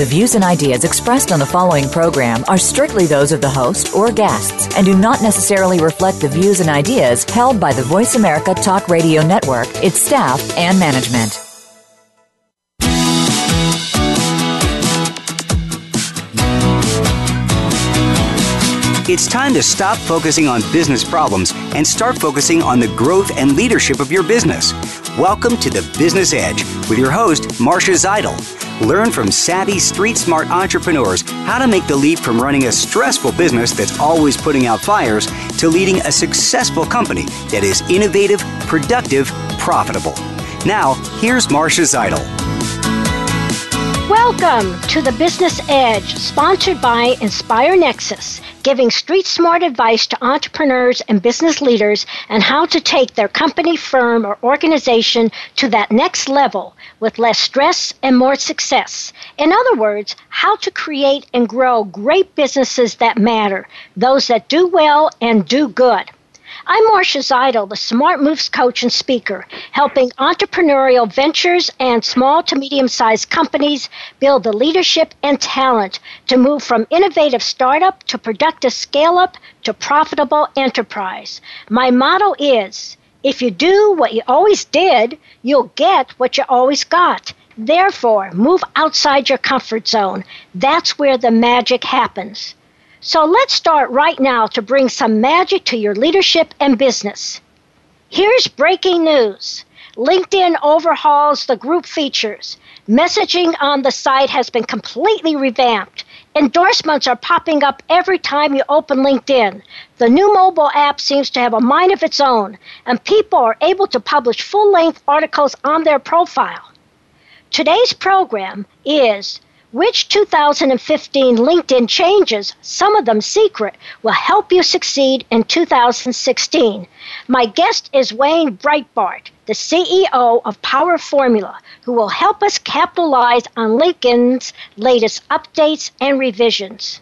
The views and ideas expressed on the following program are strictly those of the host or guests and do not necessarily reflect the views and ideas held by the Voice America Talk Radio Network, its staff, and management. It's time to stop focusing on business problems and start focusing on the growth and leadership of your business. Welcome to the Business Edge with your host, Marcia Zidle. Learn from savvy, street smart entrepreneurs how to make the leap from running a stressful business that's always putting out fires to leading a successful company that is innovative, productive, profitable. Now, here's Marcia Zidle. Welcome to the Business Edge, sponsored by Inspire Nexus giving street smart advice to entrepreneurs and business leaders on how to take their company, firm, or organization to that next level with less stress and more success. In other words, how to create and grow great businesses that matter, those that do well and do good. I'm Marcia Zidle, the Smart Moves coach and speaker, helping entrepreneurial ventures and small to medium sized companies build the leadership and talent to move from innovative startup to productive scale up to profitable enterprise. My motto is if you do what you always did, you'll get what you always got. Therefore, move outside your comfort zone. That's where the magic happens. So let's start right now to bring some magic to your leadership and business. Here's breaking news LinkedIn overhauls the group features. Messaging on the site has been completely revamped. Endorsements are popping up every time you open LinkedIn. The new mobile app seems to have a mind of its own, and people are able to publish full length articles on their profile. Today's program is which 2015 LinkedIn changes, some of them secret, will help you succeed in 2016? My guest is Wayne Breitbarth, the CEO of Power Formula, who will help us capitalize on LinkedIn's latest updates and revisions.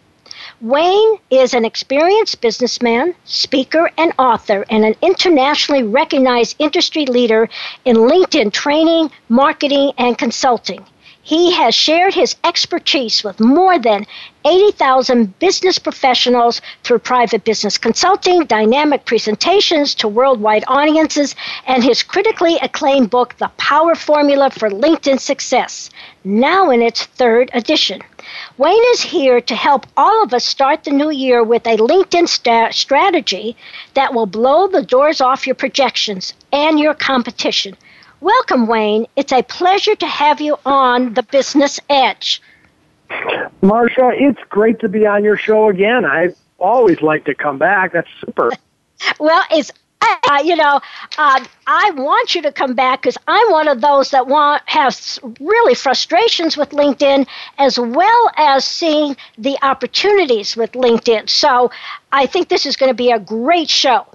Wayne is an experienced businessman, speaker, and author, and an internationally recognized industry leader in LinkedIn training, marketing, and consulting. He has shared his expertise with more than 80,000 business professionals through private business consulting, dynamic presentations to worldwide audiences, and his critically acclaimed book, The Power Formula for LinkedIn Success, now in its third edition. Wayne is here to help all of us start the new year with a LinkedIn strategy that will blow the doors off your projections and your competition. Welcome, Wayne. It's a pleasure to have you on the Business Edge. Marcia, it's great to be on your show again. I always like to come back. That's super. well, it's uh, you know, uh, I want you to come back because I'm one of those that want has really frustrations with LinkedIn, as well as seeing the opportunities with LinkedIn. So I think this is going to be a great show.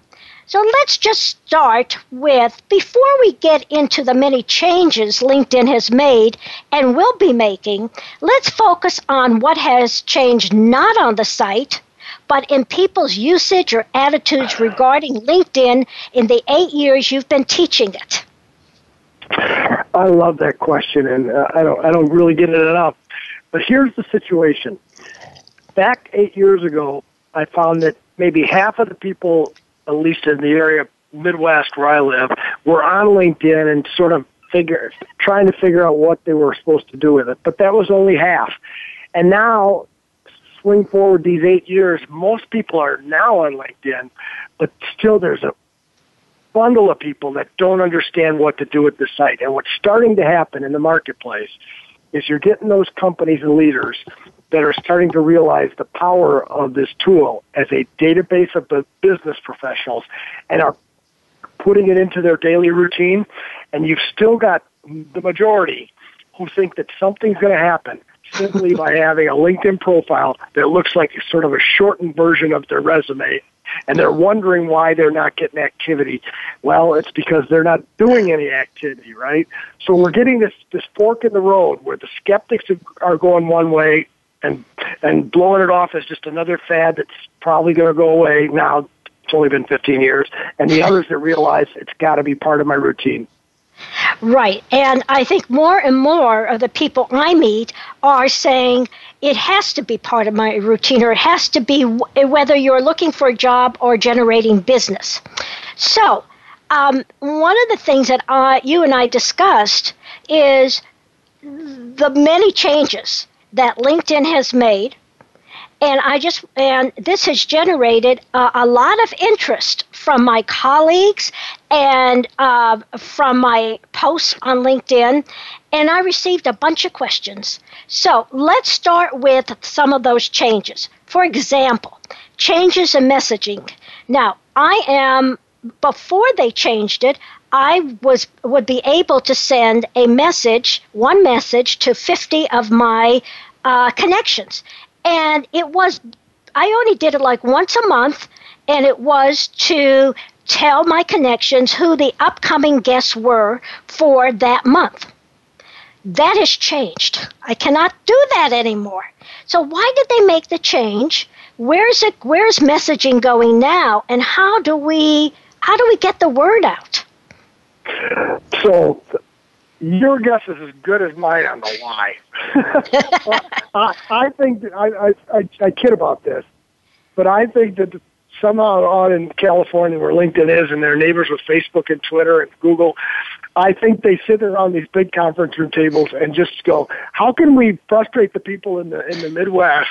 So let's just start with before we get into the many changes LinkedIn has made and will be making, let's focus on what has changed not on the site, but in people's usage or attitudes regarding LinkedIn in the eight years you've been teaching it. I love that question, and uh, I don't I don't really get it enough. But here's the situation. Back eight years ago, I found that maybe half of the people at least in the area Midwest where I live, were on LinkedIn and sort of figure trying to figure out what they were supposed to do with it. But that was only half. And now, swing forward these eight years, most people are now on LinkedIn, but still there's a bundle of people that don't understand what to do with the site. And what's starting to happen in the marketplace is you're getting those companies and leaders that are starting to realize the power of this tool as a database of business professionals and are putting it into their daily routine. And you've still got the majority who think that something's going to happen simply by having a LinkedIn profile that looks like sort of a shortened version of their resume. and they're wondering why they're not getting activity. Well, it's because they're not doing any activity, right? So we're getting this this fork in the road where the skeptics are going one way and and blowing it off as just another fad that's probably going to go away. Now it's only been 15 years, and the others that realize it's got to be part of my routine. Right. And I think more and more of the people I meet are saying it has to be part of my routine or it has to be whether you're looking for a job or generating business. So, um, one of the things that uh, you and I discussed is the many changes that LinkedIn has made and I just and this has generated uh, a lot of interest from my colleagues and uh, from my posts on LinkedIn, and I received a bunch of questions. So let's start with some of those changes. For example, changes in messaging. Now I am before they changed it. I was would be able to send a message, one message to 50 of my uh, connections and it was I only did it like once a month, and it was to tell my connections who the upcoming guests were for that month. That has changed. I cannot do that anymore. So why did they make the change? Where's it where's messaging going now and how do we how do we get the word out? So your guess is as good as mine on the why. I, I think I, I, I I kid about this, but I think that somehow out in California where LinkedIn is and their neighbors with Facebook and Twitter and Google, I think they sit around these big conference room tables and just go, how can we frustrate the people in the in the Midwest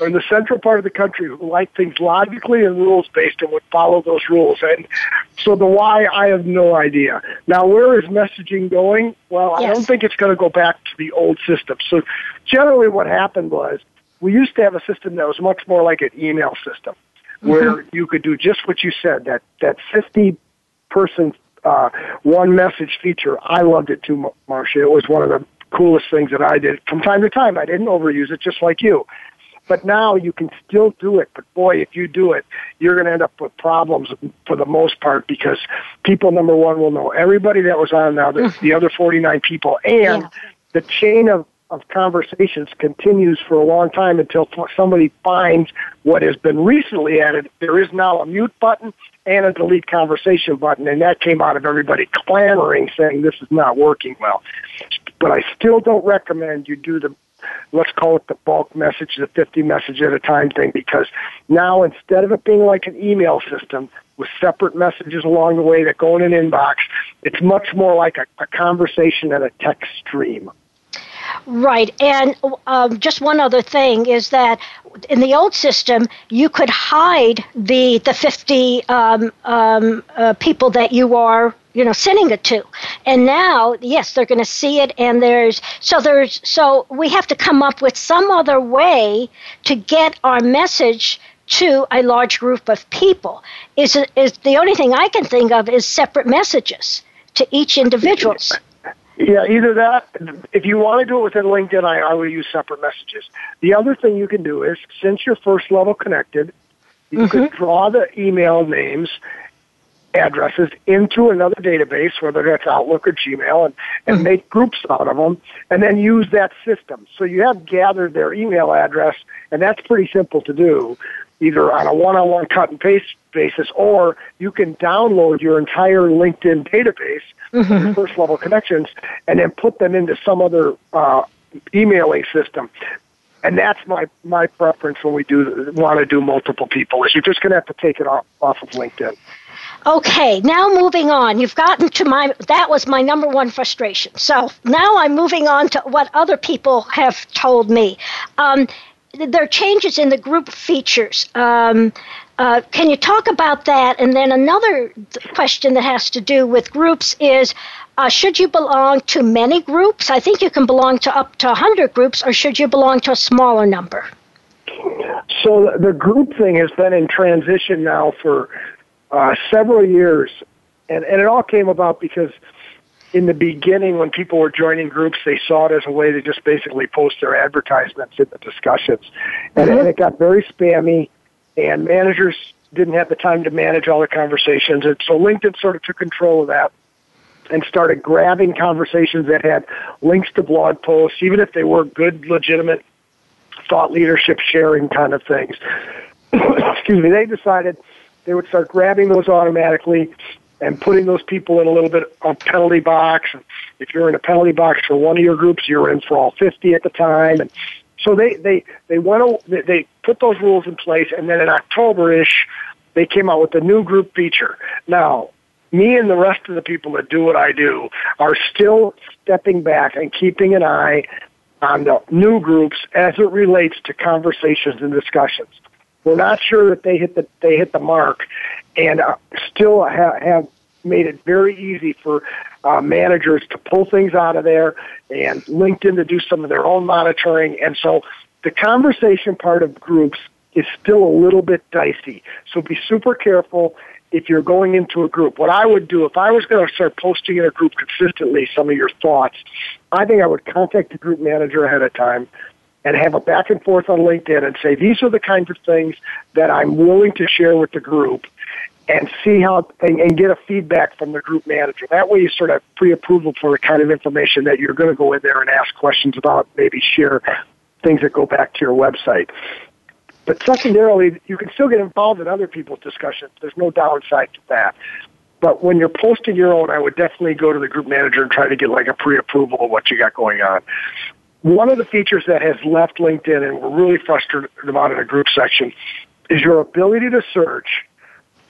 or in the central part of the country who like things logically and rules based and would follow those rules. And so the why, I have no idea. Now, where is messaging going? Well, yes. I don't think it's going to go back to the old system. So generally what happened was we used to have a system that was much more like an email system where mm-hmm. you could do just what you said, that, that 50 person uh, one message feature. I loved it too, Marcia. It was one of the coolest things that I did from time to time. I didn't overuse it, just like you. But now you can still do it. But boy, if you do it, you're going to end up with problems for the most part because people, number one, will know everybody that was on now, the, the other 49 people, and yeah. the chain of of conversations continues for a long time until somebody finds what has been recently added. There is now a mute button and a delete conversation button, and that came out of everybody clamoring saying this is not working well. But I still don't recommend you do the let's call it the bulk message, the 50 message at a time thing, because now instead of it being like an email system with separate messages along the way that go in an inbox, it's much more like a, a conversation and a text stream. Right. And um, just one other thing is that in the old system, you could hide the, the 50 um, um, uh, people that you are you know sending it to and now yes they're going to see it and there's so there's so we have to come up with some other way to get our message to a large group of people is is the only thing i can think of is separate messages to each individuals yeah, either that. If you want to do it within LinkedIn, I, I will use separate messages. The other thing you can do is, since you're first level connected, you mm-hmm. could draw the email names addresses into another database, whether that's Outlook or Gmail, and, and mm-hmm. make groups out of them, and then use that system. So you have gathered their email address, and that's pretty simple to do, either on a one-on-one cut and paste basis, or you can download your entire LinkedIn database, mm-hmm. first level connections, and then put them into some other uh, emailing system. And that's my, my preference when we do want to do multiple people is you're just going to have to take it off, off of LinkedIn. Okay, now moving on. You've gotten to my, that was my number one frustration. So now I'm moving on to what other people have told me. Um, there are changes in the group features. Um, uh, can you talk about that? And then another question that has to do with groups is uh, should you belong to many groups? I think you can belong to up to 100 groups, or should you belong to a smaller number? So the group thing has been in transition now for uh, several years, and and it all came about because in the beginning, when people were joining groups, they saw it as a way to just basically post their advertisements in the discussions, and, mm-hmm. and it got very spammy. And managers didn't have the time to manage all the conversations. And so LinkedIn sort of took control of that and started grabbing conversations that had links to blog posts, even if they were good, legitimate thought leadership sharing kind of things. Excuse me. They decided they would start grabbing those automatically and putting those people in a little bit of penalty box. If you're in a penalty box for one of your groups, you're in for all 50 at the time. And so they, they, they went, they put those rules in place and then in October-ish, they came out with the new group feature. Now, me and the rest of the people that do what I do are still stepping back and keeping an eye on the new groups as it relates to conversations and discussions. We're not sure that they hit the they hit the mark, and uh, still have, have made it very easy for uh, managers to pull things out of there and LinkedIn to do some of their own monitoring. And so the conversation part of groups is still a little bit dicey. So be super careful if you're going into a group. What I would do if I was going to start posting in a group consistently some of your thoughts, I think I would contact the group manager ahead of time and have a back and forth on LinkedIn and say, these are the kinds of things that I'm willing to share with the group and see how, and, and get a feedback from the group manager. That way you sort of pre-approval for the kind of information that you're going to go in there and ask questions about, maybe share things that go back to your website. But secondarily, you can still get involved in other people's discussions. There's no downside to that. But when you're posting your own, I would definitely go to the group manager and try to get like a pre-approval of what you got going on. One of the features that has left LinkedIn and we're really frustrated about in a group section is your ability to search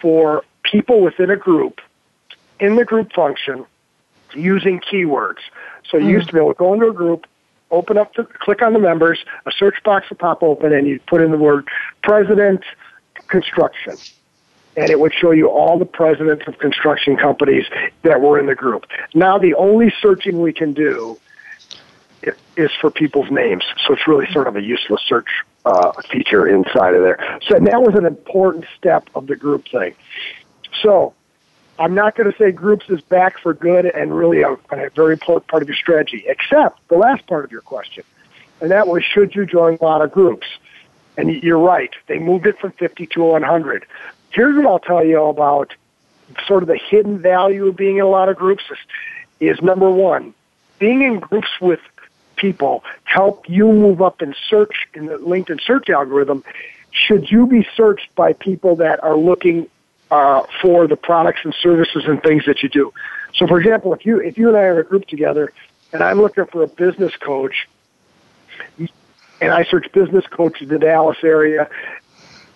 for people within a group in the group function using keywords. So you mm. used to be able to go into a group, open up the, click on the members, a search box would pop open, and you'd put in the word president construction. And it would show you all the presidents of construction companies that were in the group. Now the only searching we can do is for people's names. So it's really sort of a useless search uh, feature inside of there. So that was an important step of the group thing. So I'm not going to say groups is back for good and really a, a very important part of your strategy, except the last part of your question. And that was, should you join a lot of groups? And you're right. They moved it from 50 to 100. Here's what I'll tell you about sort of the hidden value of being in a lot of groups is, is number one, being in groups with people help you move up in search in the LinkedIn search algorithm. Should you be searched by people that are looking uh, for the products and services and things that you do. So, for example, if you if you and I are a group together, and I'm looking for a business coach, and I search business coach in the Dallas area,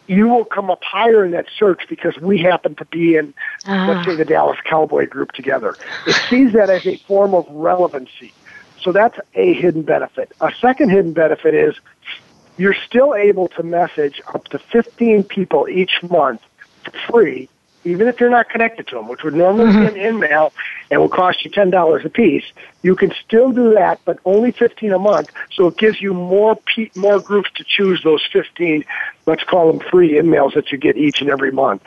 you will come up higher in that search because we happen to be in, uh. let's say, the Dallas Cowboy group together. It sees that as a form of relevancy. So that's a hidden benefit. A second hidden benefit is you're still able to message up to 15 people each month free, even if you're not connected to them, which would normally mm-hmm. be an email and will cost you ten dollars a piece. You can still do that, but only fifteen a month. So it gives you more pe- more groups to choose those fifteen. Let's call them free emails that you get each and every month.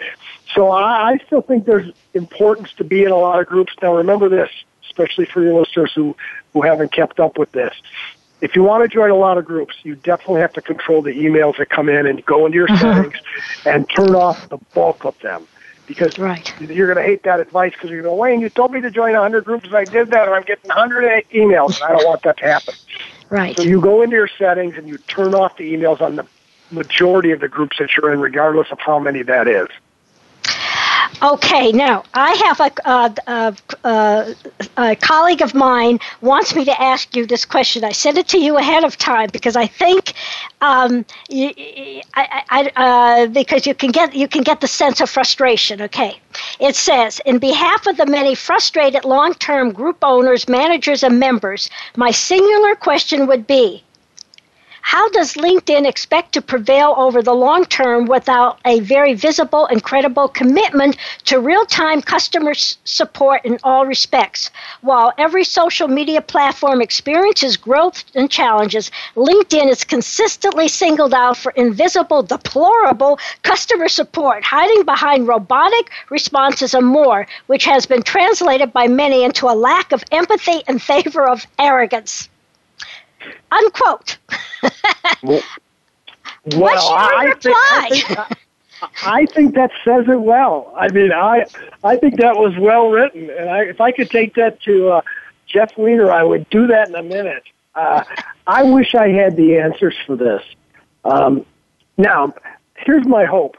So I, I still think there's importance to be in a lot of groups. Now remember this, especially for your listeners who who haven't kept up with this if you want to join a lot of groups, you definitely have to control the emails that come in and go into your uh-huh. settings and turn off the bulk of them. Because right. you're going to hate that advice because you're going to, Wayne, you told me to join 100 groups and I did that and I'm getting 100 emails and I don't want that to happen. Right. So you go into your settings and you turn off the emails on the majority of the groups that you're in, regardless of how many that is. Okay, now I have a, a, a, a, colleague of mine wants me to ask you this question. I sent it to you ahead of time because I think um, I, I, uh, because you can get you can get the sense of frustration. Okay, it says, in behalf of the many frustrated long-term group owners, managers, and members, my singular question would be how does LinkedIn expect to prevail over the long term without a very visible and credible commitment to real time customer support in all respects? While every social media platform experiences growth and challenges, LinkedIn is consistently singled out for invisible, deplorable customer support, hiding behind robotic responses and more, which has been translated by many into a lack of empathy in favor of arrogance. Unquote. well, I, think, I, think, I think that says it well. I mean, I I think that was well written, and I, if I could take that to uh, Jeff Weiner, I would do that in a minute. Uh, I wish I had the answers for this. Um, now, here's my hope,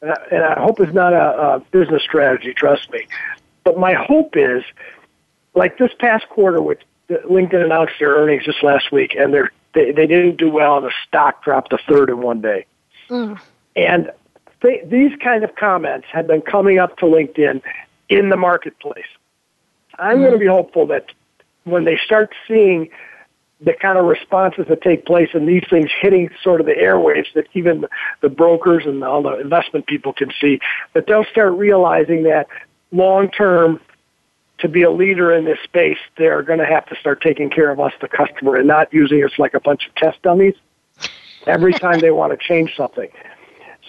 and I, and I hope it's not a, a business strategy. Trust me, but my hope is, like this past quarter, which LinkedIn announced their earnings just last week, and they're, they they didn't do well, and the stock dropped a third in one day. Mm. And th- these kind of comments have been coming up to LinkedIn in the marketplace. I'm mm. going to be hopeful that when they start seeing the kind of responses that take place and these things hitting sort of the airwaves that even the brokers and all the investment people can see, that they'll start realizing that long term, to be a leader in this space, they're going to have to start taking care of us, the customer, and not using us like a bunch of test dummies every time they want to change something.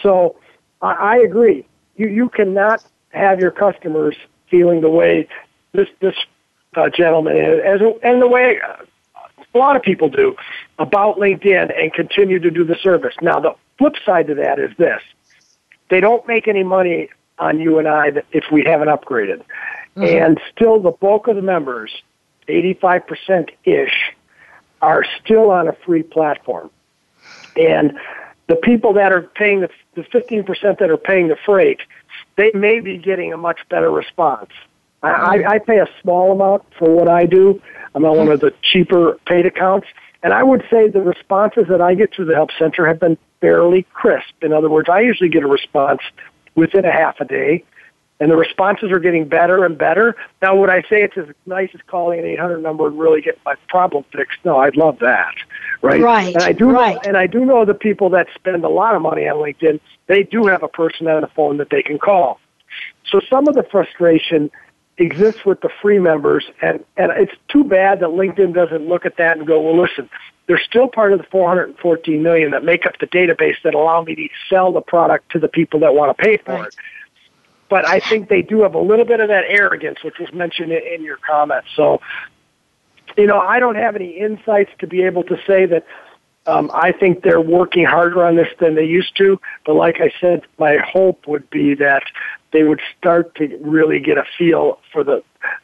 So I, I agree. You you cannot have your customers feeling the way this this uh, gentleman is, as and the way a lot of people do about LinkedIn and continue to do the service. Now the flip side to that is this: they don't make any money on you and I if we haven't upgraded, mm-hmm. and still the bulk of the members, eighty five percent ish, are still on a free platform, and the people that are paying the, the 15% that are paying the freight, they may be getting a much better response. I, I pay a small amount for what I do. I'm on one of the cheaper paid accounts. And I would say the responses that I get through the help center have been fairly crisp. In other words, I usually get a response within a half a day and the responses are getting better and better. Now, would I say it's as nice as calling an 800 number and really get my problem fixed? No, I'd love that, right? Right. And I do right. know, and I do know the people that spend a lot of money on LinkedIn. They do have a person on the phone that they can call. So some of the frustration exists with the free members, and and it's too bad that LinkedIn doesn't look at that and go, well, listen. They're still part of the 414 million that make up the database that allow me to sell the product to the people that want to pay for right. it but I think they do have a little bit of that arrogance, which was mentioned in your comments. So, you know, I don't have any insights to be able to say that um, I think they're working harder on this than they used to. But like I said, my hope would be that they would start to really get a feel for the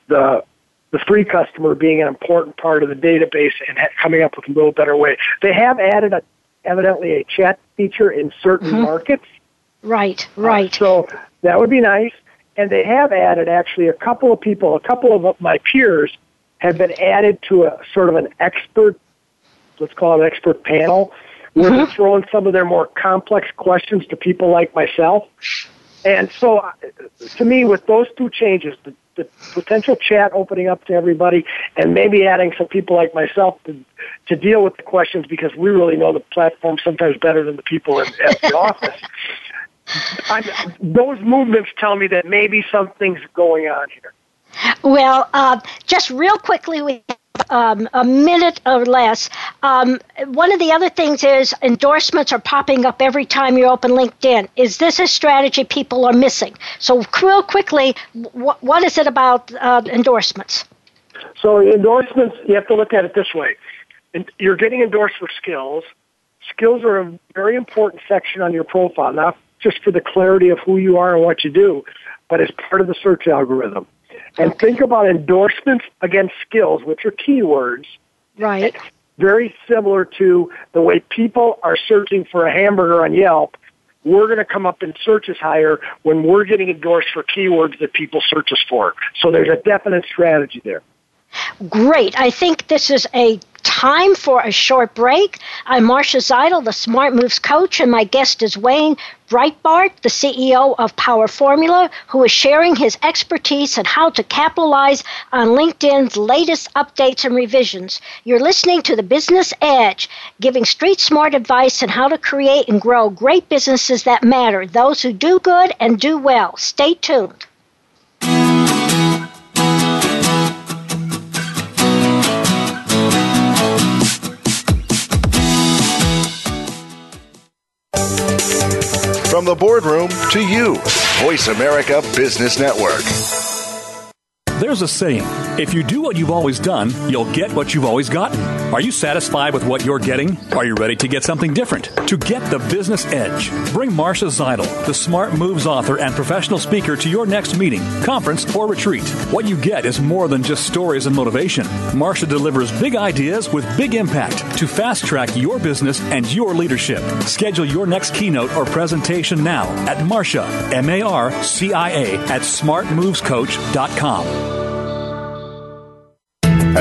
the the free customer being an important part of the database and ha- coming up with a little better way. They have added a, evidently a chat feature in certain mm-hmm. markets. Right, right. Uh, so that would be nice. And they have added actually a couple of people, a couple of my peers have been added to a sort of an expert, let's call it an expert panel, where they're mm-hmm. throwing some of their more complex questions to people like myself. And so, uh, to me, with those two changes, the, the potential chat opening up to everybody, and maybe adding some people like myself to, to deal with the questions because we really know the platform sometimes better than the people in, at the office. I'm, those movements tell me that maybe something's going on here. Well, uh, just real quickly, we um, a minute or less. Um, one of the other things is endorsements are popping up every time you open LinkedIn. Is this a strategy people are missing? So, real quickly, wh- what is it about uh, endorsements? So, endorsements, you have to look at it this way. You're getting endorsed for skills. Skills are a very important section on your profile. Now, just for the clarity of who you are and what you do, but as part of the search algorithm. And think about endorsements against skills, which are keywords. Right. It's very similar to the way people are searching for a hamburger on Yelp. We're going to come up in searches higher when we're getting endorsed for keywords that people search us for. So there's a definite strategy there. Great. I think this is a time for a short break. I'm Marcia Zidle, the Smart Moves coach, and my guest is Wayne Breitbarth, the CEO of Power Formula, who is sharing his expertise on how to capitalize on LinkedIn's latest updates and revisions. You're listening to the Business Edge, giving street smart advice on how to create and grow great businesses that matter, those who do good and do well. Stay tuned. From the boardroom to you, Voice America Business Network. There's a saying if you do what you've always done, you'll get what you've always gotten. Are you satisfied with what you're getting? Are you ready to get something different? To get the business edge, bring Marcia Zidle, the Smart Moves author and professional speaker, to your next meeting, conference, or retreat. What you get is more than just stories and motivation. Marcia delivers big ideas with big impact to fast track your business and your leadership. Schedule your next keynote or presentation now at Marcia, M A R C I A, at smartmovescoach.com.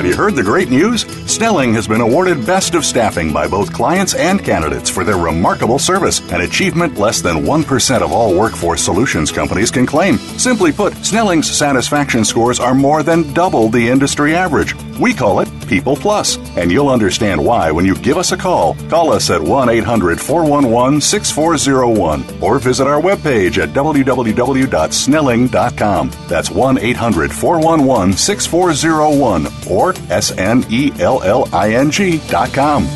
Have you heard the great news? Snelling has been awarded Best of Staffing by both clients and candidates for their remarkable service, an achievement less than 1% of all workforce solutions companies can claim. Simply put, Snelling's satisfaction scores are more than double the industry average. We call it People Plus, and you'll understand why when you give us a call. Call us at 1 800 411 6401 or visit our webpage at www.snelling.com. That's 1 800 411 6401 or S N E L L I N G.com.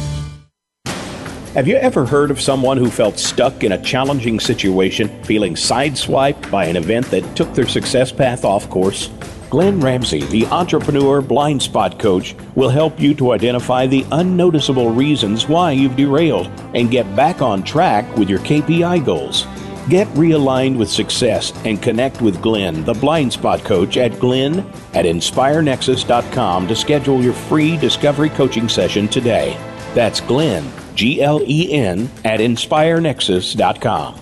Have you ever heard of someone who felt stuck in a challenging situation, feeling sideswiped by an event that took their success path off course? Glenn Ramsey, the entrepreneur blind spot coach, will help you to identify the unnoticeable reasons why you've derailed and get back on track with your KPI goals. Get realigned with success and connect with Glenn, the blind spot coach, at glenn at inspirenexus.com to schedule your free discovery coaching session today. That's Glenn, G L E N, at inspirenexus.com.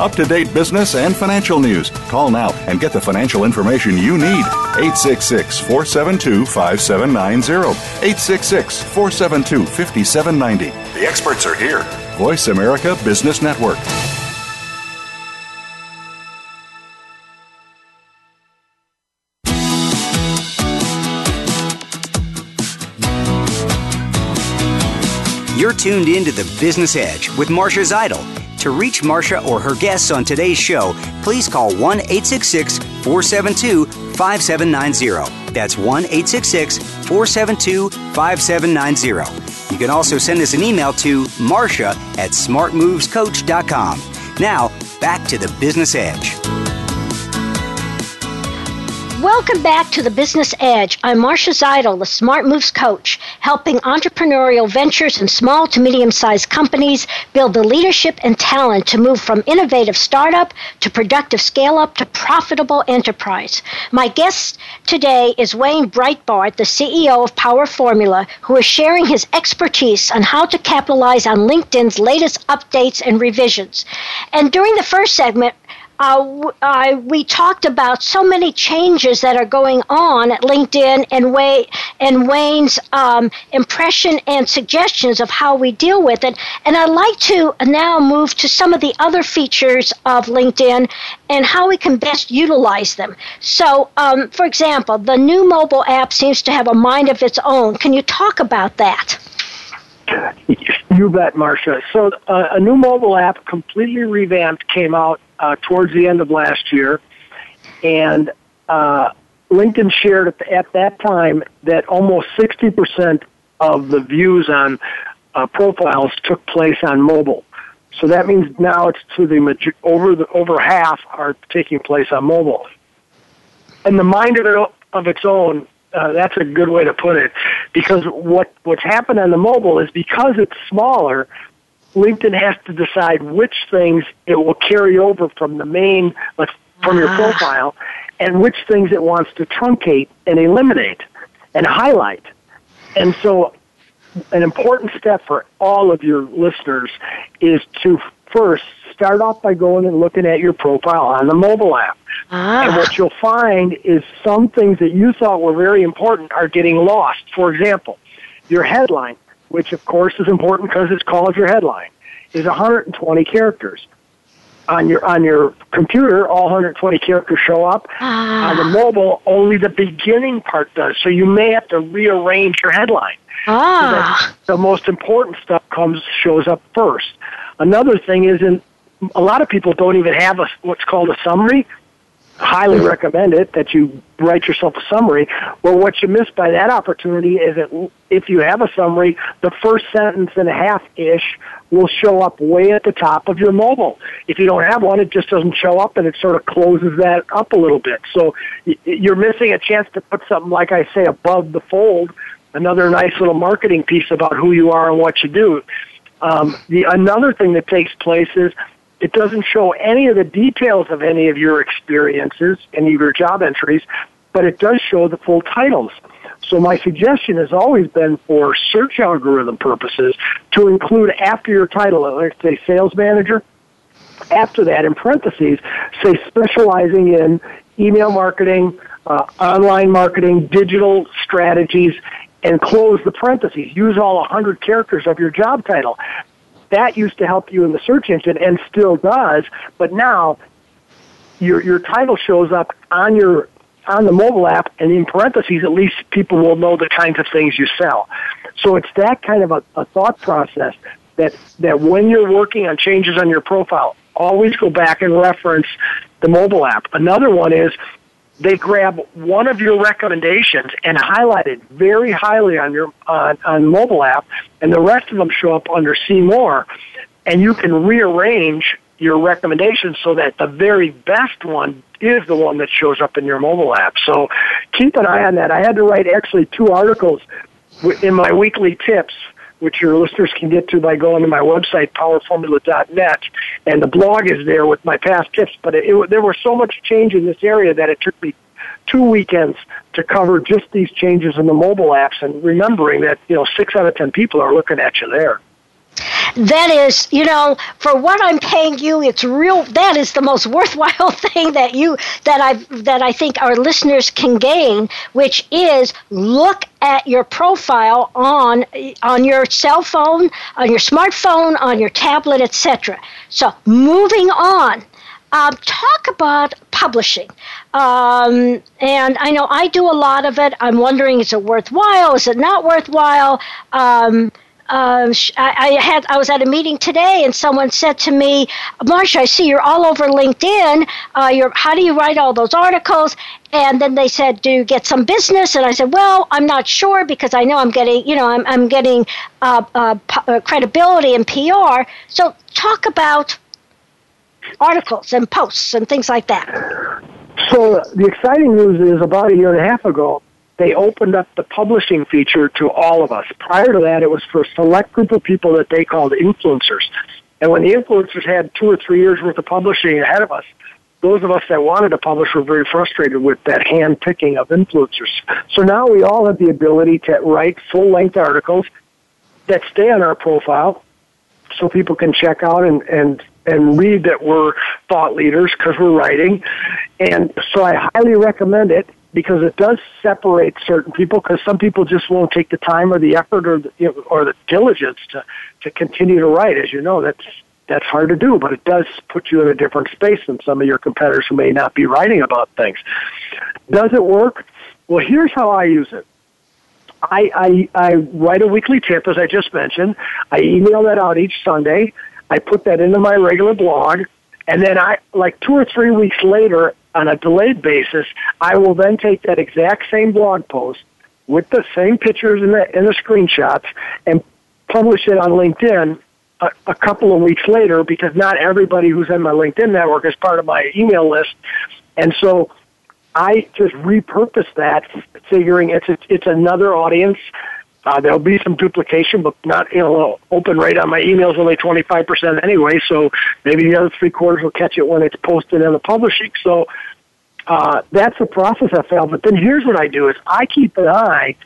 Up to date business and financial news. Call now and get the financial information you need. 866 472 5790. 866 472 5790. The experts are here. Voice America Business Network. You're tuned in to the Business Edge with Marcia Zidle. To reach Marcia or her guests on today's show, please call 1 866 472 5790. That's 1 866 472 5790. You can also send us an email to marcia at smartmovescoach.com. Now, back to the Business Edge. Welcome back to the Business Edge. I'm Marcia Zidle, the Smart Moves coach, helping entrepreneurial ventures and small to medium sized companies build the leadership and talent to move from innovative startup to productive scale up to profitable enterprise. My guest today is Wayne Breitbarth, the CEO of Power Formula, who is sharing his expertise on how to capitalize on LinkedIn's latest updates and revisions. And during the first segment, uh, uh, we talked about so many changes that are going on at LinkedIn and, Way- and Wayne's um, impression and suggestions of how we deal with it. And I'd like to now move to some of the other features of LinkedIn and how we can best utilize them. So, um, for example, the new mobile app seems to have a mind of its own. Can you talk about that? You bet, Marcia. So, uh, a new mobile app, completely revamped, came out uh, towards the end of last year, and uh, LinkedIn shared at, the, at that time that almost 60% of the views on uh, profiles took place on mobile. So that means now it's to the over the over half are taking place on mobile. And the mind of, it, of its own, uh, that's a good way to put it, because what what's happened on the mobile is because it's smaller, LinkedIn has to decide which things it will carry over from the main, from your ah. profile, and which things it wants to truncate and eliminate and highlight. And so, an important step for all of your listeners is to first start off by going and looking at your profile on the mobile app. Ah. And what you'll find is some things that you thought were very important are getting lost. For example, your headline which of course is important because it's called your headline, is 120 characters. On your on your computer, all 120 characters show up. Ah. On the mobile, only the beginning part does. So you may have to rearrange your headline. Ah. So the most important stuff comes shows up first. Another thing is, in a lot of people don't even have a what's called a summary. Highly recommend it that you write yourself a summary. Well, what you miss by that opportunity is that if you have a summary, the first sentence and a half ish will show up way at the top of your mobile. If you don't have one, it just doesn't show up and it sort of closes that up a little bit. So you're missing a chance to put something, like I say, above the fold, another nice little marketing piece about who you are and what you do. Um, the another thing that takes place is it doesn't show any of the details of any of your experiences, any of your job entries, but it does show the full titles. So my suggestion has always been for search algorithm purposes to include after your title, let's say sales manager, after that in parentheses, say specializing in email marketing, uh, online marketing, digital strategies, and close the parentheses. Use all 100 characters of your job title. That used to help you in the search engine and still does, but now your your title shows up on your on the mobile app and in parentheses at least people will know the kinds of things you sell. So it's that kind of a, a thought process that that when you're working on changes on your profile, always go back and reference the mobile app. Another one is they grab one of your recommendations and highlight it very highly on your on, on mobile app, and the rest of them show up under See More, and you can rearrange your recommendations so that the very best one is the one that shows up in your mobile app. So keep an eye on that. I had to write actually two articles in my weekly tips which your listeners can get to by going to my website, powerformula.net. And the blog is there with my past tips. But it, it, there was so much change in this area that it took me two weekends to cover just these changes in the mobile apps and remembering that, you know, six out of ten people are looking at you there that is, you know, for what I'm paying you, it's real. That is the most worthwhile thing that you that I that I think our listeners can gain, which is look at your profile on on your cell phone, on your smartphone, on your tablet, etc. So moving on. Um, talk about publishing. Um, and I know I do a lot of it. I'm wondering, is it worthwhile? Is it not worthwhile? Um, uh, I, I, had I was at a meeting today, and someone said to me, "Marcia, I see you're all over LinkedIn. Uh, you're how do you write all those articles?" And then they said, "Do you get some business?" And I said, "Well, I'm not sure because I know I'm getting, you know, I'm I'm getting uh, uh, uh credibility and PR." So talk about articles and posts and things like that. So the exciting news is about a year and a half ago, they opened up the publishing feature to all of us. Prior to that, it was for a select group of people that they called influencers. And when the influencers had two or three years worth of publishing ahead of us, those of us that wanted to publish were very frustrated with that hand picking of influencers. So now we all have the ability to write full length articles that stay on our profile so people can check out and, and, and read that we're thought leaders because we're writing. And so I highly recommend it because it does separate certain people because some people just won't take the time or the effort or the, you know, or the diligence to to continue to write. As you know, that's that's hard to do, but it does put you in a different space than some of your competitors who may not be writing about things. Does it work? Well, here's how I use it. I, I, I write a weekly tip, as I just mentioned. I email that out each Sunday. I put that into my regular blog. And then I, like two or three weeks later, on a delayed basis, I will then take that exact same blog post with the same pictures and the, and the screenshots and publish it on LinkedIn a, a couple of weeks later because not everybody who's in my LinkedIn network is part of my email list. And so I just repurpose that, figuring it's it's another audience uh, there'll be some duplication, but not, you know, open rate on my email is only 25% anyway, so maybe the other three quarters will catch it when it's posted in the publishing. So uh, that's the process I found. But then here's what I do is I keep an eye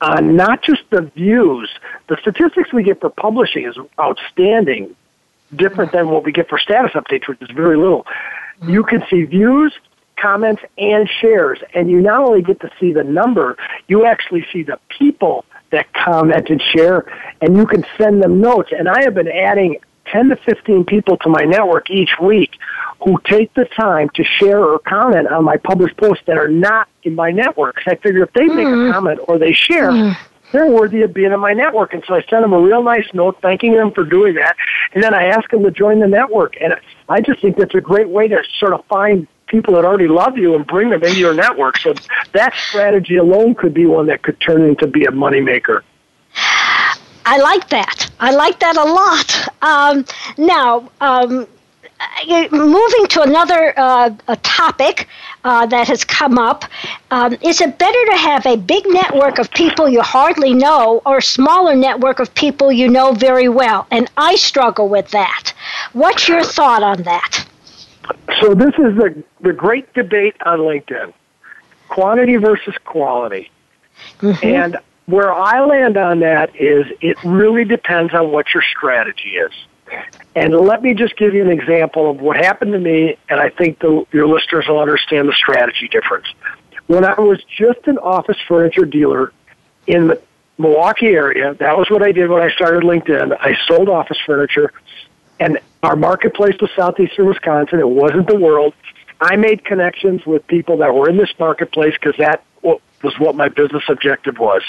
on not just the views. The statistics we get for publishing is outstanding, different than what we get for status updates, which is very little. You can see views, comments, and shares, and you not only get to see the number, you actually see the people that comment and share, and you can send them notes. And I have been adding 10 to 15 people to my network each week who take the time to share or comment on my published posts that are not in my network. I figure if they make mm. a comment or they share, mm. they're worthy of being in my network. And so I send them a real nice note thanking them for doing that. And then I ask them to join the network. And I just think that's a great way to sort of find people that already love you and bring them into your network. So that strategy alone could be one that could turn into be a moneymaker. I like that. I like that a lot. Um, now, um, moving to another uh, a topic uh, that has come up, um, is it better to have a big network of people you hardly know or a smaller network of people you know very well? And I struggle with that. What's your thought on that? So this is the the great debate on LinkedIn: quantity versus quality. Mm-hmm. And where I land on that is it really depends on what your strategy is. And let me just give you an example of what happened to me, and I think the, your listeners will understand the strategy difference. When I was just an office furniture dealer in the Milwaukee area, that was what I did when I started LinkedIn. I sold office furniture, and our marketplace was southeastern Wisconsin. It wasn't the world. I made connections with people that were in this marketplace because that was what my business objective was.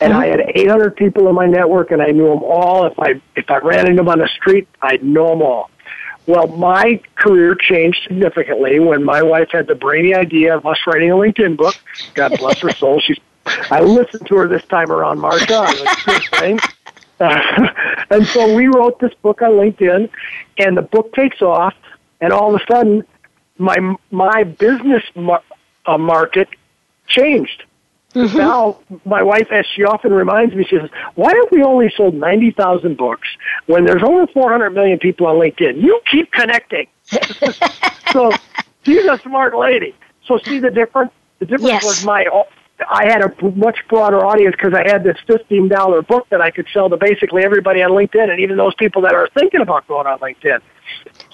And I had mm-hmm. 800 people in my network, and I knew them all. If I if I ran into them on the street, I'd know them all. Well, my career changed significantly when my wife had the brainy idea of us writing a LinkedIn book. God bless her soul. She's I listened to her this time around, Marcia. good thing. Uh, and so we wrote this book on LinkedIn, and the book takes off, and all of a sudden, my my business mar- uh, market changed. Mm-hmm. Now, my wife, as she often reminds me, she says, "Why have we only sold ninety thousand books when there's over four hundred million people on LinkedIn? You keep connecting." so she's a smart lady. So see the difference. The difference yes. was my. I had a much broader audience because I had this fifteen dollar book that I could sell to basically everybody on LinkedIn, and even those people that are thinking about going on LinkedIn.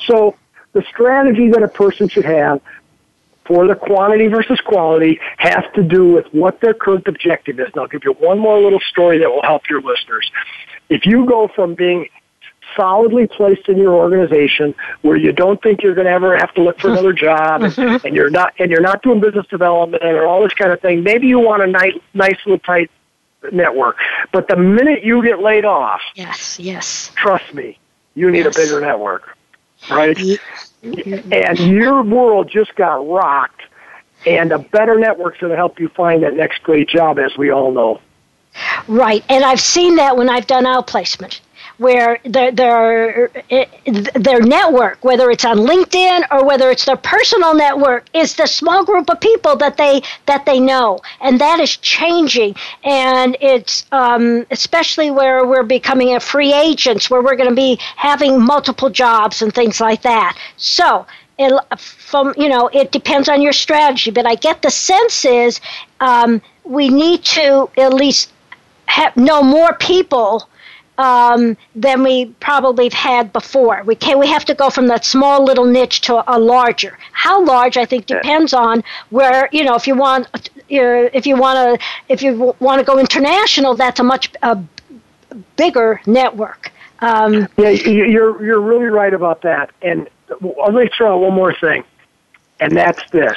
So the strategy that a person should have for the quantity versus quality has to do with what their current objective is. And I'll give you one more little story that will help your listeners. If you go from being solidly placed in your organization where you don't think you're going to ever have to look for another job and, mm-hmm. and you're not and you're not doing business development and all this kind of thing maybe you want a nice nice little tight network but the minute you get laid off yes yes trust me you need yes. a bigger network right and your world just got rocked. And a better network's going to help you find that next great job, as we all know. Right, and I've seen that when I've done outplacement where their their their network, whether it's on LinkedIn or whether it's their personal network, is the small group of people that they that they know, and that is changing. And it's um, especially where we're becoming a free agents, where we're going to be having multiple jobs and things like that. So. It, from you know, it depends on your strategy, but I get the sense is um, we need to at least have, know more people um, than we probably have had before. We can we have to go from that small little niche to a larger. How large, I think, depends on where you know. If you want, if you want to, if you want to go international, that's a much a bigger network. Um, yeah, you're you're really right about that. And let me throw out one more thing, and that's this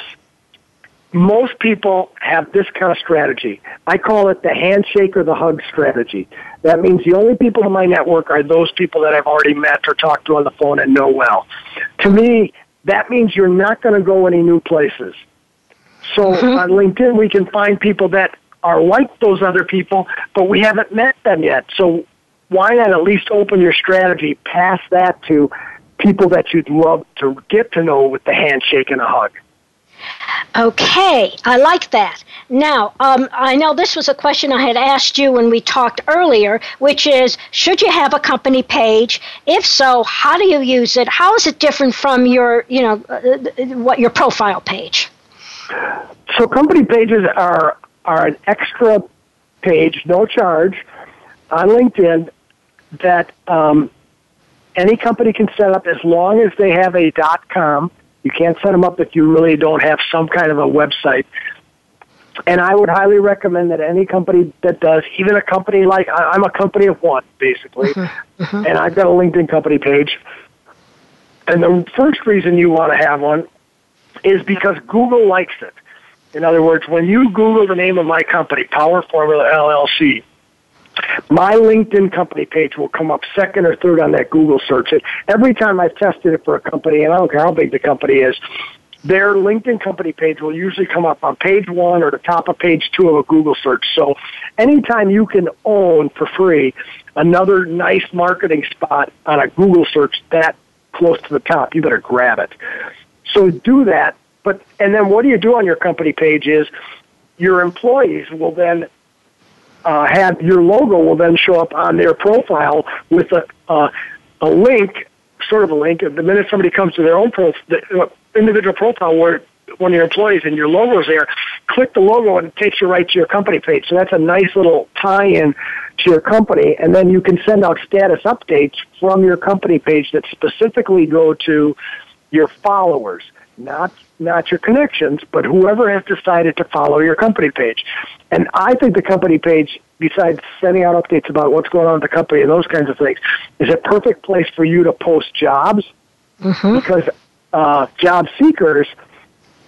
most people have this kind of strategy. I call it the handshake or the hug strategy. That means the only people in my network are those people that I've already met or talked to on the phone and know well. To me, that means you're not going to go any new places. So mm-hmm. on LinkedIn, we can find people that are like those other people, but we haven't met them yet. So why not at least open your strategy past that to people that you'd love to get to know with the handshake and a hug? Okay, I like that. Now, um, I know this was a question I had asked you when we talked earlier, which is should you have a company page? If so, how do you use it? How is it different from your, you know, uh, uh what your profile page? So, company pages are are an extra page, no charge, on LinkedIn that um, any company can set up as long as they have a .com you can't set them up if you really don't have some kind of a website. And I would highly recommend that any company that does, even a company like I'm a company of one, basically, mm-hmm. Mm-hmm. and I've got a LinkedIn company page. And the first reason you want to have one is because Google likes it. In other words, when you Google the name of my company, Power Formula LLC, my LinkedIn company page will come up second or third on that Google search. It every time I've tested it for a company, and I don't care how big the company is, their LinkedIn company page will usually come up on page one or the top of page two of a Google search. So anytime you can own for free another nice marketing spot on a Google search that close to the top, you better grab it. So do that. But and then what do you do on your company page is your employees will then uh, have your logo will then show up on their profile with a uh, a link, sort of a link. The minute somebody comes to their own profile, the uh, individual profile where one of your employees and your logo is there, click the logo and it takes you right to your company page. So that's a nice little tie-in to your company, and then you can send out status updates from your company page that specifically go to your followers, not not your connections, but whoever has decided to follow your company page. And I think the company page, besides sending out updates about what's going on with the company and those kinds of things, is a perfect place for you to post jobs Mm-hmm. because uh, job seekers,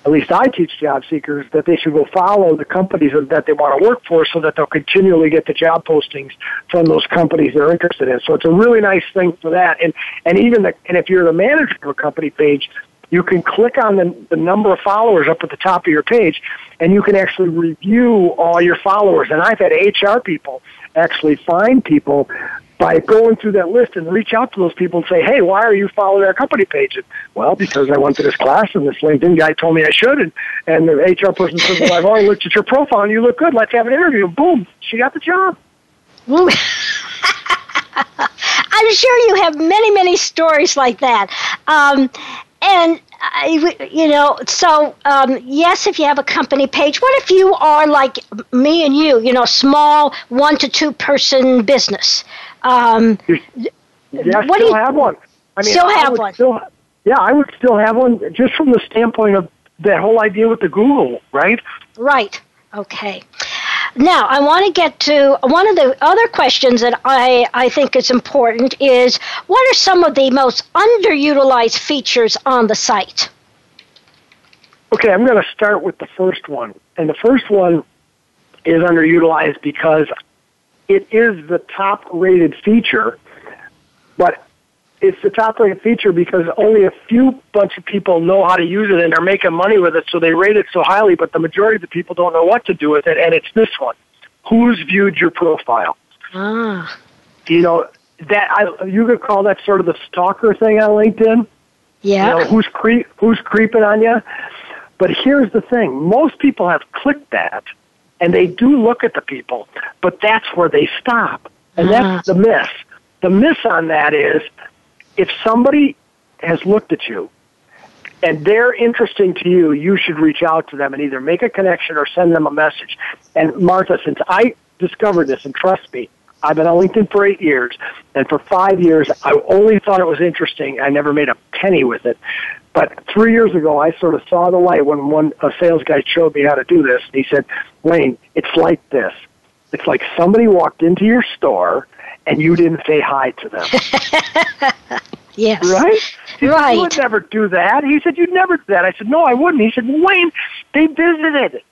at least I teach job seekers, that they should go follow the companies that they want to work for so that they'll continually get the job postings from those companies they're interested in. So it's a really nice thing for that. And, and even the, and if you're the manager of a company page, you can click on the, the number of followers up at the top of your page and you can actually review all your followers. And I've had HR people actually find people by going through that list and reach out to those people and say, hey, why are you following our company page? And, well, because I went to this class and this LinkedIn guy told me I should. And, and the HR person said, well, I've already looked at your profile and you look good. Let's have an interview. Boom, she got the job. I'm sure you have many, many stories like that. Um, and I, you know, so um, yes, if you have a company page, what if you are like me and you, you know, small one to two person business? Um, Yeah, What do still you- have one. I mean, Still have one. Still, yeah, I would still have one just from the standpoint of that whole idea with the Google, right? Right. Okay. Now, I want to get to one of the other questions that I, I think is important is what are some of the most underutilized features on the site? Okay, I'm going to start with the first one. And the first one is underutilized because it is the top rated feature, but it's the top rated feature because only a few bunch of people know how to use it and they're making money with it, so they rate it so highly, but the majority of the people don't know what to do with it, and it's this one. Who's viewed your profile? Ah, You know, that I, you could call that sort of the stalker thing on LinkedIn. yeah. You know, who's creep who's creeping on you? But here's the thing: most people have clicked that, and they do look at the people, but that's where they stop, and that's the miss. The miss on that is if somebody has looked at you and they're interesting to you, you should reach out to them and either make a connection or send them a message. And Martha, since I discovered this, and trust me, I've been on LinkedIn for eight years, and for five years, I only thought it was interesting. I never made a penny with it. But three years ago, I sort of saw the light when one a sales guy showed me how to do this. He said, "Wayne, it's like this. It's like somebody walked into your store and you didn't say hi to them, yes. right? He said, Right. You would never do that. He said, You'd never do that. I said, No, I wouldn't. He said, Wayne, they visited.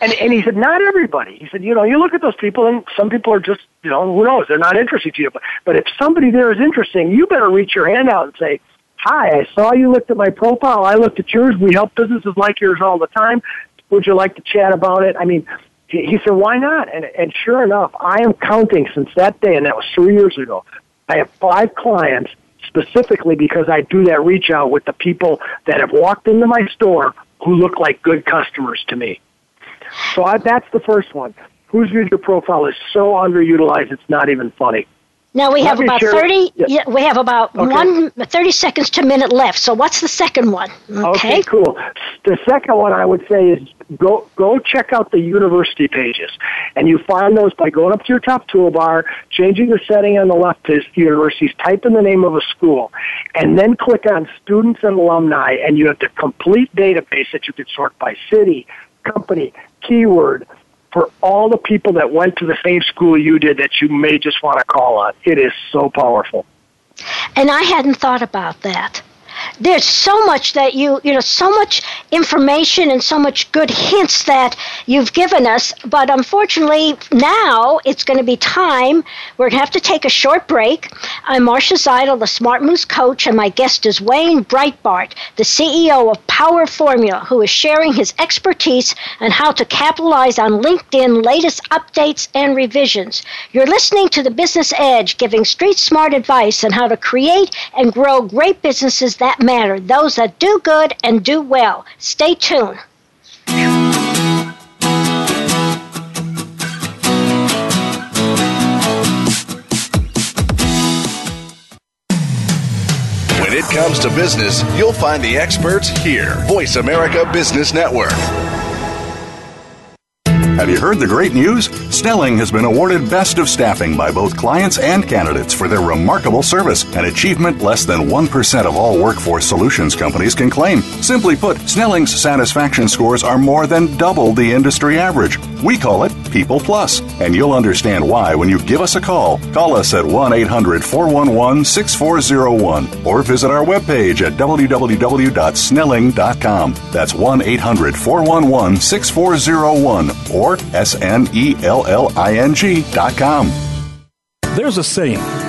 And, and he said, not everybody. He said, you know, you look at those people and some people are just, you know, who knows, they're not interesting to you. But, but if somebody there is interesting, you better reach your hand out and say, hi, I saw you looked at my profile. I looked at yours. We help businesses like yours all the time. Would you like to chat about it? I mean, he, said, why not? And, and sure enough, I am counting since that day, and that was three years ago. I have five clients specifically because I do that reach out with the people that have walked into my store who look like good customers to me. So I, that's the first one. Who's your profile is so underutilized, it's not even funny. Now we Let have about share- 30 yeah. we have about Okay. one 30 seconds to a minute left. So what's the second one? Okay. cool. The second one I would say is go go check out the university pages, and you find those by going up to your top toolbar, changing the setting on the left to universities, type in the name of a school, and then click on students and alumni, and you have the complete database that you can sort by city, company, keyword. For all the people that went to the same school you did that you may just want to call on. It is so powerful. And I hadn't thought about that. There's so much that you, you know, so much information and so much good hints that you've given us. But unfortunately, now it's going to be time. We're going to have to take a short break. I'm Marcia Zidle, the Smart Moves coach, and my guest is Wayne Breitbarth, the CEO of Power Formula, who is sharing his expertise on how to capitalize on LinkedIn latest updates and revisions. You're listening to the Business Edge, giving street smart advice on how to create and grow great businesses that matter, those that do good and do well. Stay tuned. When it comes to business, you'll find the experts here. Voice America Business Network. Have you heard the great news? Snelling has been awarded Best of Staffing by both clients and candidates for their remarkable service, an achievement less than 1% of all workforce solutions companies can claim. Simply put, Snelling's satisfaction scores are more than double the industry average. We call it People Plus, and you'll understand why when you give us a call. Call us at 1 800 411 6401 or visit our webpage at www.snelling.com. That's 1 800 411 6401 or S N E L L I N G dot com. There's a saying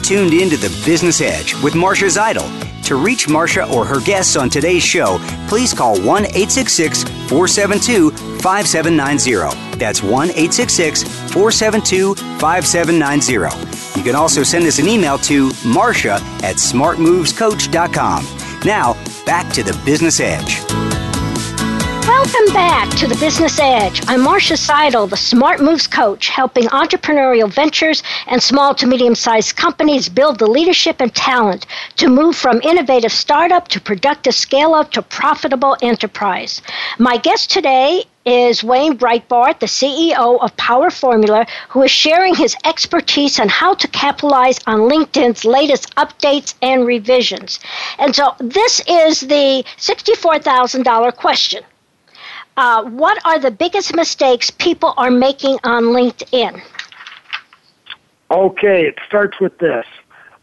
Tuned in to the Business Edge with Marcia Zidle. To reach Marcia or her guests on today's show, please call 1 866 472 5790. That's 1 866 472 5790. You can also send us an email to marcia at smartmovescoach.com. Now, back to the Business Edge. Welcome back to the Business Edge. I'm Marcia Zidle, the Smart Moves coach, helping entrepreneurial ventures and small to medium sized companies build the leadership and talent to move from innovative startup to productive scale up to profitable enterprise. My guest today is Wayne Breitbarth, the CEO of Power Formula, who is sharing his expertise on how to capitalize on LinkedIn's latest updates and revisions. And so this is the $64,000 question. Uh, what are the biggest mistakes people are making on LinkedIn? Okay, it starts with this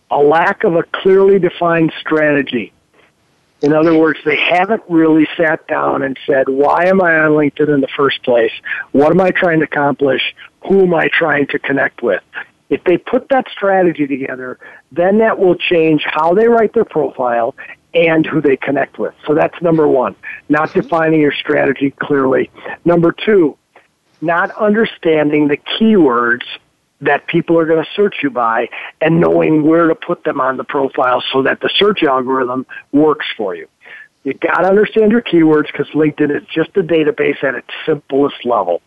a lack of a clearly defined strategy. In other words, they haven't really sat down and said, why am I on LinkedIn in the first place? What am I trying to accomplish? Who am I trying to connect with? If they put that strategy together, then that will change how they write their profile and who they connect with. So that's number one, not mm-hmm. defining your strategy clearly. Number two, not understanding the keywords that people are going to search you by and knowing where to put them on the profile so that the search algorithm works for you. You got to understand your keywords because LinkedIn is just a database at its simplest level.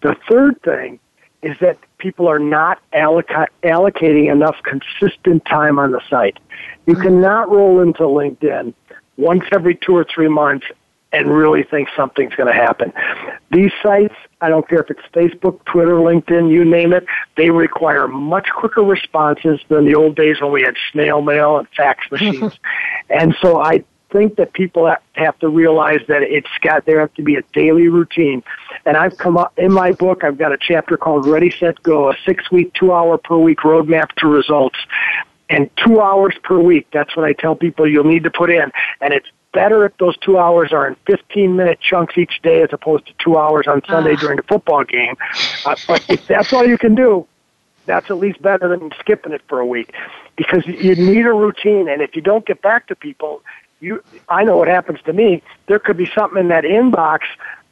The third thing is that people are not alloc- allocating enough consistent time on the site. You cannot roll into LinkedIn once every two or three months and really think something's going to happen. These sites, I don't care if it's Facebook, Twitter, LinkedIn, you name it, they require much quicker responses than the old days when we had snail mail and fax machines. and so I think that people have to realize that it's got there have to be a daily routine. And I've come up in my book. I've got a chapter called Ready Set Go, a six week, two hour per week roadmap to results and two hours per week. That's what I tell people you'll need to put in. And it's better if those two hours are in 15 minute chunks each day as opposed to two hours on Sunday uh. during a football game. Uh, but if that's all you can do, that's at least better than skipping it for a week because you need a routine. And if you don't get back to people, you, I know what happens to me. There could be something in that inbox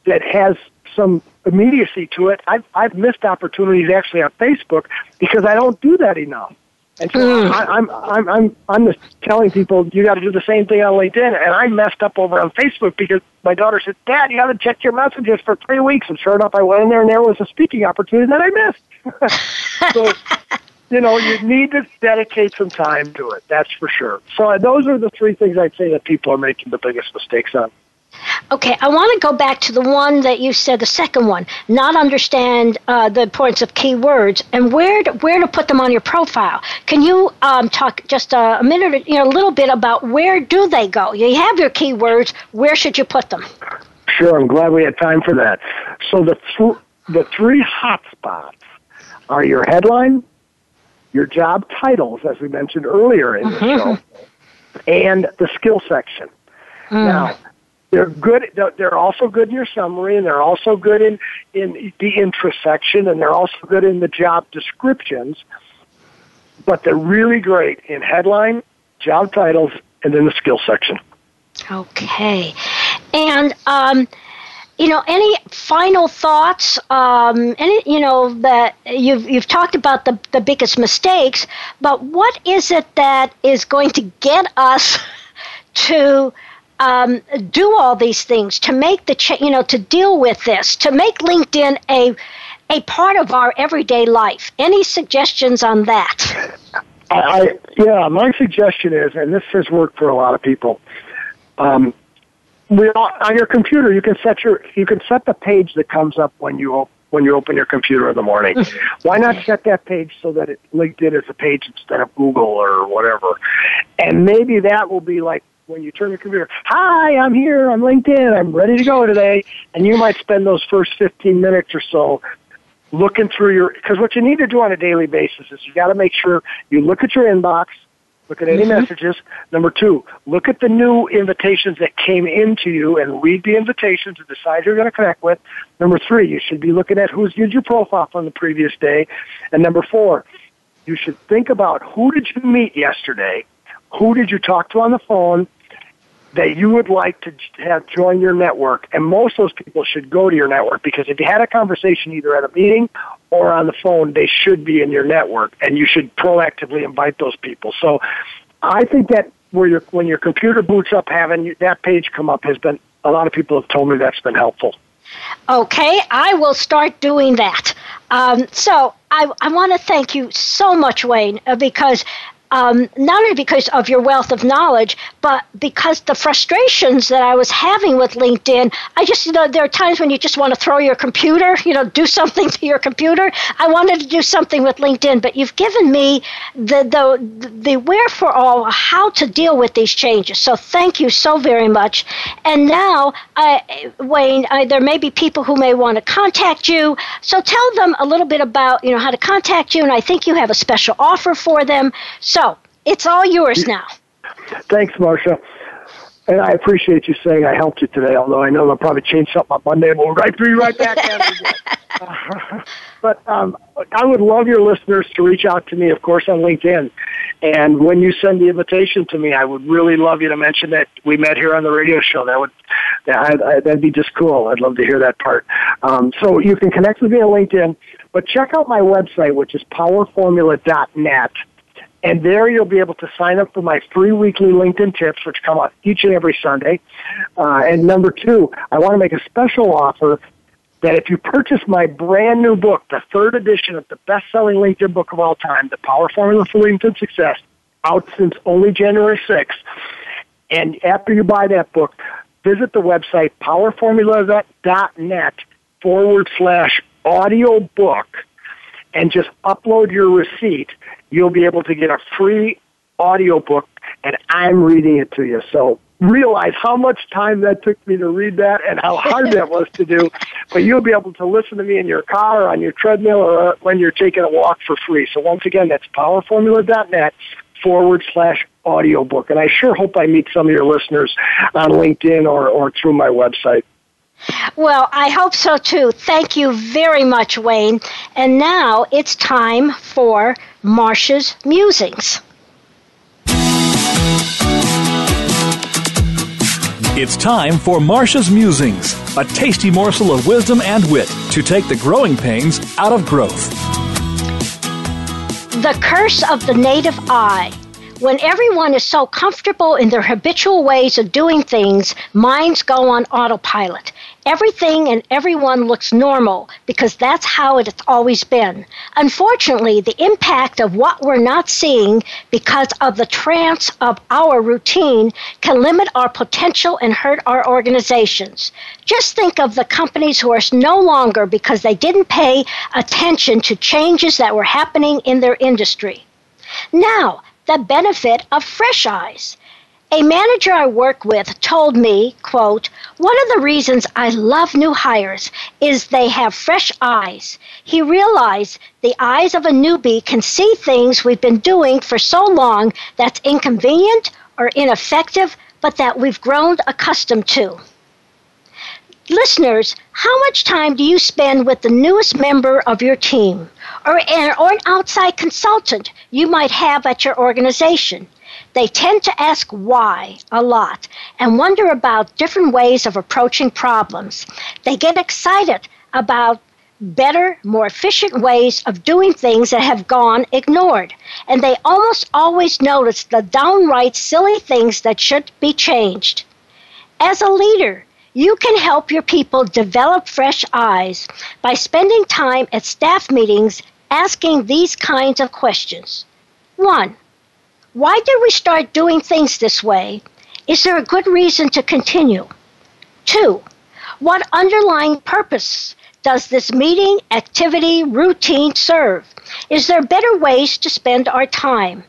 that has some immediacy to it. I've, I've missed opportunities actually on Facebook because I don't do that enough. And so. I, I'm I'm I'm I'm just telling people you got to do the same thing on LinkedIn. And I messed up over on Facebook because my daughter said, "Dad, you got to check your messages for three weeks." And sure enough, I went in there and there was a speaking opportunity that I missed. so you know, you need to dedicate some time to it. That's for sure. So uh, those are the three things I'd say that people are making the biggest mistakes on. Okay, I want to go back to the one that you said, the second one, not understand uh, the importance of keywords and where to, where to put them on your profile. Can you um, talk just a, a minute, you know, a little bit about where do they go? You have your keywords. Where should you put them? Sure, I'm glad we had time for that. So the th- the three hot spots are your headline, your job titles, as we mentioned earlier in mm-hmm. the show, and the skill section. Mm. Now they're good. They're also good in your summary, and they're also good in in the intersection, and they're also good in the job descriptions. But they're really great in headline, job titles, and in the skill section. Okay, and um, you know, any final thoughts? Um, any, you know, that you've you've talked about the the biggest mistakes, but what is it that is going to get us to um, do all these things to make the cha- you know to deal with this to make LinkedIn a a part of our everyday life. Any suggestions on that? I, I yeah, my suggestion is, and this has worked for a lot of people. Um, we on your computer, you can set your you can set the page that comes up when you open when you open your computer in the morning. Why not set that page so that it LinkedIn is a page instead of Google or whatever? And maybe that will be like when you turn your computer, hi, I'm here, I'm LinkedIn, I'm ready to go today. And you might spend those first 15 minutes or so looking through your, because what you need to do on a daily basis is you got to make sure you look at your inbox, look at any mm-hmm. messages. Number two, look at the new invitations that came into you and read the invitations and decide who you're going to connect with. Number three, you should be looking at who's viewed your profile from the previous day. And number four, you should think about who did you meet yesterday who did you talk to on the phone that you would like to have join your network? And most of those people should go to your network because if you had a conversation either at a meeting or on the phone, they should be in your network and you should proactively invite those people. So I think that where when your computer boots up, having that page come up has been, a lot of people have told me that's been helpful. Okay, I will start doing that. Um, so I, I want to thank you so much, Wayne, uh, because um, not only because of your wealth of knowledge, but because the frustrations that I was having with LinkedIn, I just, you know, there are times when you just want to throw your computer, you know, do something to your computer. I wanted to do something with LinkedIn, but you've given me the, the, the wherefore all, how to deal with these changes. So thank you so very much. And now, Wayne, there may be people who may want to contact you. So tell them a little bit about, you know, how to contact you. And I think you have a special offer for them. So so it's all yours now. Thanks, Marcia. And I appreciate you saying I helped you today, although I know they'll probably change something on Monday and we'll right be right back uh, but um, I would love your listeners to reach out to me, of course, on LinkedIn. And when you send the invitation to me, I would really love you to mention that we met here on the radio show. That would that, that'd be just cool. I'd love to hear that part. Um, so you can connect with me on LinkedIn, but check out my website, which is powerformula.net. And there you'll be able to sign up for my free weekly LinkedIn tips, which come out each and every Sunday. Uh, and number two, I want to make a special offer that if you purchase my brand new book, the third edition of the best-selling LinkedIn book of all time, The Power Formula for LinkedIn Success, out since only January 6th, and after you buy that book, visit the website powerformula.net forward slash audio book and just upload your receipt you'll be able to get a free audiobook and I'm reading it to you. So realize how much time that took me to read that and how hard that was to do. But you'll be able to listen to me in your car, on your treadmill, or uh, when you're taking a walk for free. So once again, that's powerformula.net forward slash audiobook. And I sure hope I meet some of your listeners on LinkedIn or, or through my website. Well, I hope so too. Thank you very much, Wayne. And now it's time for Marcia's Musings. It's time for Marcia's Musings, a tasty morsel of wisdom and wit to take the growing pains out of growth. The curse of the native eye. When everyone is so comfortable in their habitual ways of doing things, minds go on autopilot. Everything and everyone looks normal because that's how it's always been. Unfortunately, the impact of what we're not seeing because of the trance of our routine can limit our potential and hurt our organizations. Just think of the companies who are no longer because they didn't pay attention to changes that were happening in their industry. Now, the benefit of fresh eyes. A manager I work with told me, quote, one of the reasons I love new hires is they have fresh eyes. He realized the eyes of a newbie can see things we've been doing for so long that's inconvenient or ineffective, but that we've grown accustomed to. Listeners, how much time do you spend with the newest member of your team or an, or an outside consultant you might have at your organization? They tend to ask why a lot and wonder about different ways of approaching problems. They get excited about better, more efficient ways of doing things that have gone ignored. And they almost always notice the downright silly things that should be changed. As a leader, you can help your people develop fresh eyes by spending time at staff meetings asking these kinds of questions. One, why did we start doing things this way? Is there a good reason to continue? Two, what underlying purpose does this meeting, activity, routine serve? Is there better ways to spend our time?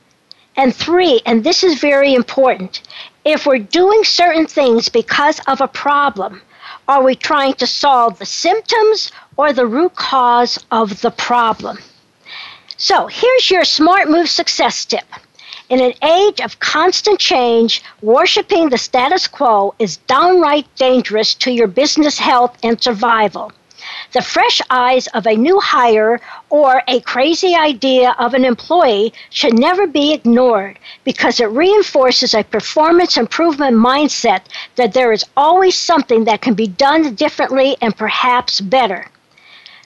And three, and this is very important, if we're doing certain things because of a problem, are we trying to solve the symptoms or the root cause of the problem? So here's your smart move success tip. In an age of constant change, worshiping the status quo is downright dangerous to your business health and survival. The fresh eyes of a new hire or a crazy idea of an employee should never be ignored because it reinforces a performance improvement mindset that there is always something that can be done differently and perhaps better.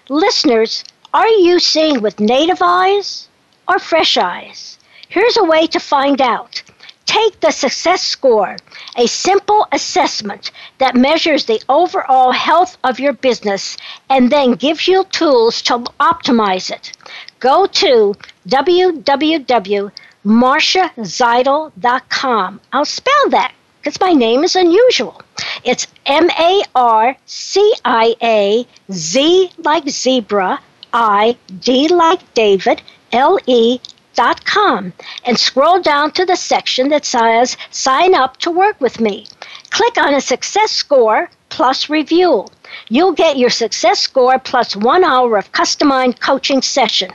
Listeners, are you seeing with native eyes or fresh eyes? Here's a way to find out. Take the success score, a simple assessment that measures the overall health of your business and then gives you tools to optimize it. Go to www.marciazidle.com. I'll spell that because my name is unusual. It's M A R C I A Z like zebra, I D like David, L E and scroll down to the section that says Sign up to work with me. Click on a success score plus review. You'll get your success score plus one hour of customized coaching session.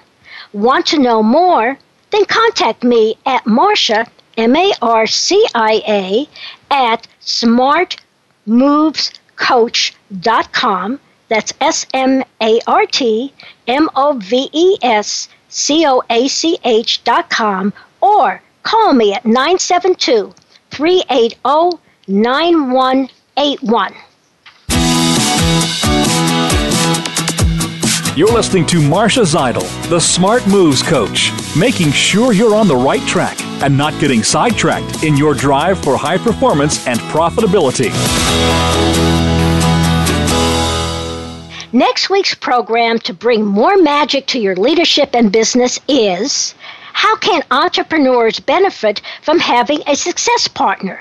Want to know more? Then contact me at Marcia, M A R C I A, at smartmovescoach.com. That's S M A R T M O V E S C O A C H dot com, or call me at 972 380 9181. You're listening to Marcia Zidle, the Smart Moves Coach, making sure you're on the right track and not getting sidetracked in your drive for high performance and profitability. Next week's program to bring more magic to your leadership and business is How can entrepreneurs benefit from having a success partner?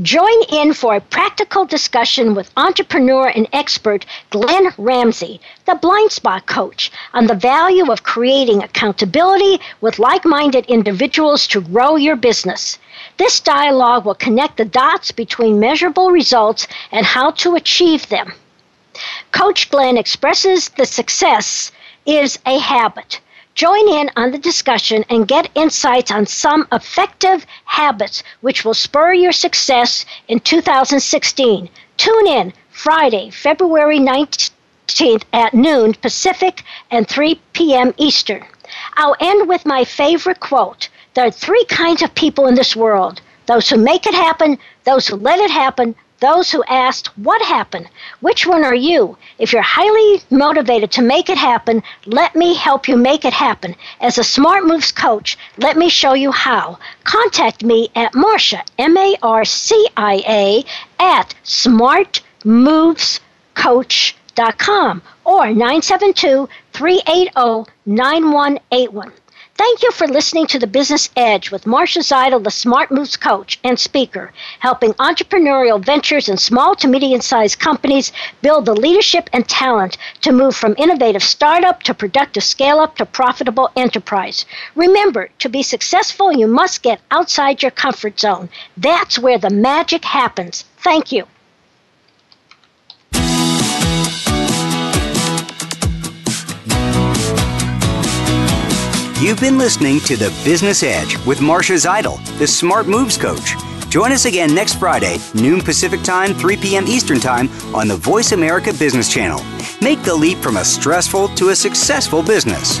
Join in for a practical discussion with entrepreneur and expert Glenn Ramsey, the blind spot coach, on the value of creating accountability with like minded individuals to grow your business. This dialogue will connect the dots between measurable results and how to achieve them. Coach Glenn expresses the success is a habit. Join in on the discussion and get insights on some effective habits which will spur your success in 2016. Tune in Friday, February 19th at noon Pacific and 3 p.m. Eastern. I'll end with my favorite quote. There are three kinds of people in this world those who make it happen, those who let it happen, those who asked, What happened? Which one are you? If you're highly motivated to make it happen, let me help you make it happen. As a Smart Moves coach, let me show you how. Contact me at Marcia, M A R C I A, at smartmovescoach.com or 972 380 9181. Thank you for listening to The Business Edge with Marcia Zidle, the Smart Moves coach and speaker, helping entrepreneurial ventures and small to medium sized companies build the leadership and talent to move from innovative startup to productive scale up to profitable enterprise. Remember, to be successful, you must get outside your comfort zone. That's where the magic happens. Thank you. You've been listening to The Business Edge with Marcia Zidle, the Smart Moves Coach. Join us again next Friday, noon Pacific Time, 3 p.m. Eastern Time on the Voice America Business Channel. Make the leap from a stressful to a successful business.